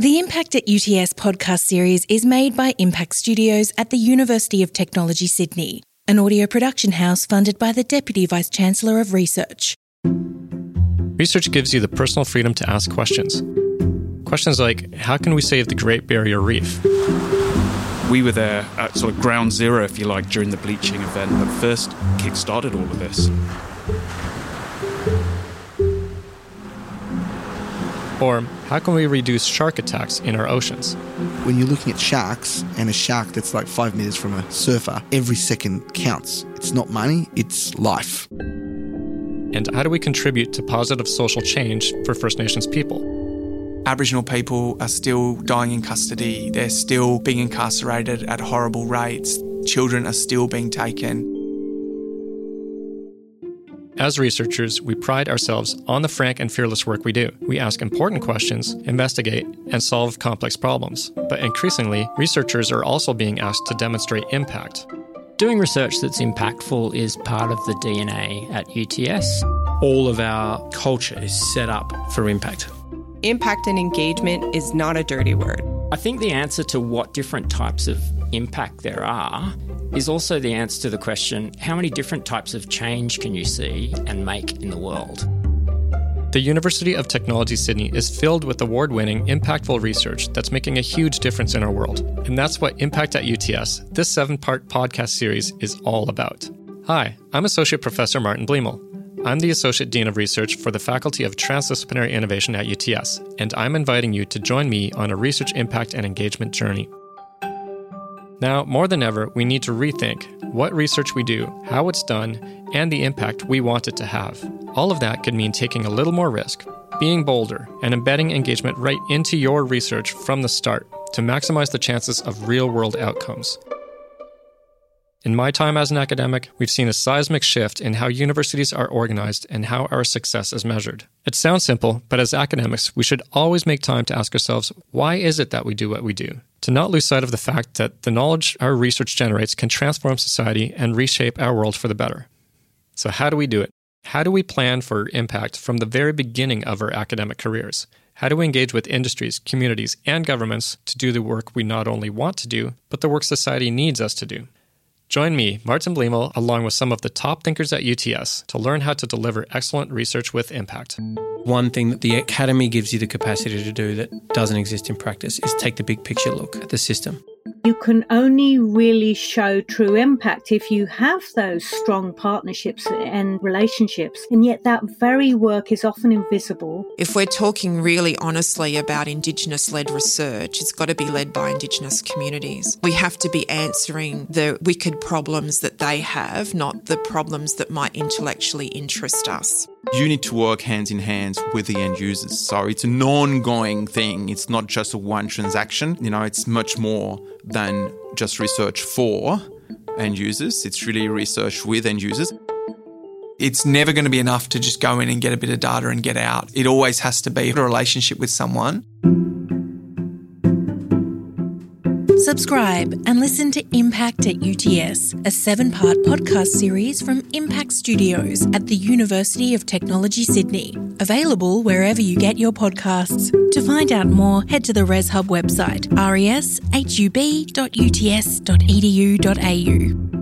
The Impact at UTS podcast series is made by Impact Studios at the University of Technology, Sydney, an audio production house funded by the Deputy Vice Chancellor of Research. Research gives you the personal freedom to ask questions. Questions like How can we save the Great Barrier Reef? We were there at sort of ground zero, if you like, during the bleaching event that first kick started all of this. Or how can we reduce shark attacks in our oceans? When you're looking at sharks and a shark that's like five meters from a surfer, every second counts. It's not money, it's life. And how do we contribute to positive social change for First Nations people? Aboriginal people are still dying in custody, they're still being incarcerated at horrible rates, children are still being taken. As researchers, we pride ourselves on the frank and fearless work we do. We ask important questions, investigate, and solve complex problems. But increasingly, researchers are also being asked to demonstrate impact. Doing research that's impactful is part of the DNA at UTS. All of our culture is set up for impact. Impact and engagement is not a dirty word. I think the answer to what different types of impact there are is also the answer to the question how many different types of change can you see and make in the world? The University of Technology Sydney is filled with award winning, impactful research that's making a huge difference in our world. And that's what Impact at UTS, this seven part podcast series, is all about. Hi, I'm Associate Professor Martin Bliemel. I'm the Associate Dean of Research for the Faculty of Transdisciplinary Innovation at UTS, and I'm inviting you to join me on a research impact and engagement journey. Now, more than ever, we need to rethink what research we do, how it's done, and the impact we want it to have. All of that could mean taking a little more risk, being bolder, and embedding engagement right into your research from the start to maximize the chances of real world outcomes. In my time as an academic, we've seen a seismic shift in how universities are organized and how our success is measured. It sounds simple, but as academics, we should always make time to ask ourselves why is it that we do what we do? To not lose sight of the fact that the knowledge our research generates can transform society and reshape our world for the better. So, how do we do it? How do we plan for impact from the very beginning of our academic careers? How do we engage with industries, communities, and governments to do the work we not only want to do, but the work society needs us to do? Join me, Martin Bliemel, along with some of the top thinkers at UTS to learn how to deliver excellent research with impact. One thing that the academy gives you the capacity to do that doesn't exist in practice is take the big picture look at the system. You can only really show true impact if you have those strong partnerships and relationships. And yet, that very work is often invisible. If we're talking really honestly about Indigenous led research, it's got to be led by Indigenous communities. We have to be answering the wicked problems that they have, not the problems that might intellectually interest us. You need to work hands in hands with the end users. So it's an ongoing thing. It's not just a one transaction. You know, it's much more than just research for end users. It's really research with end users. It's never going to be enough to just go in and get a bit of data and get out. It always has to be a relationship with someone. Subscribe and listen to Impact at UTS, a seven part podcast series from Impact Studios at the University of Technology, Sydney. Available wherever you get your podcasts. To find out more, head to the ResHub website, reshub.uts.edu.au.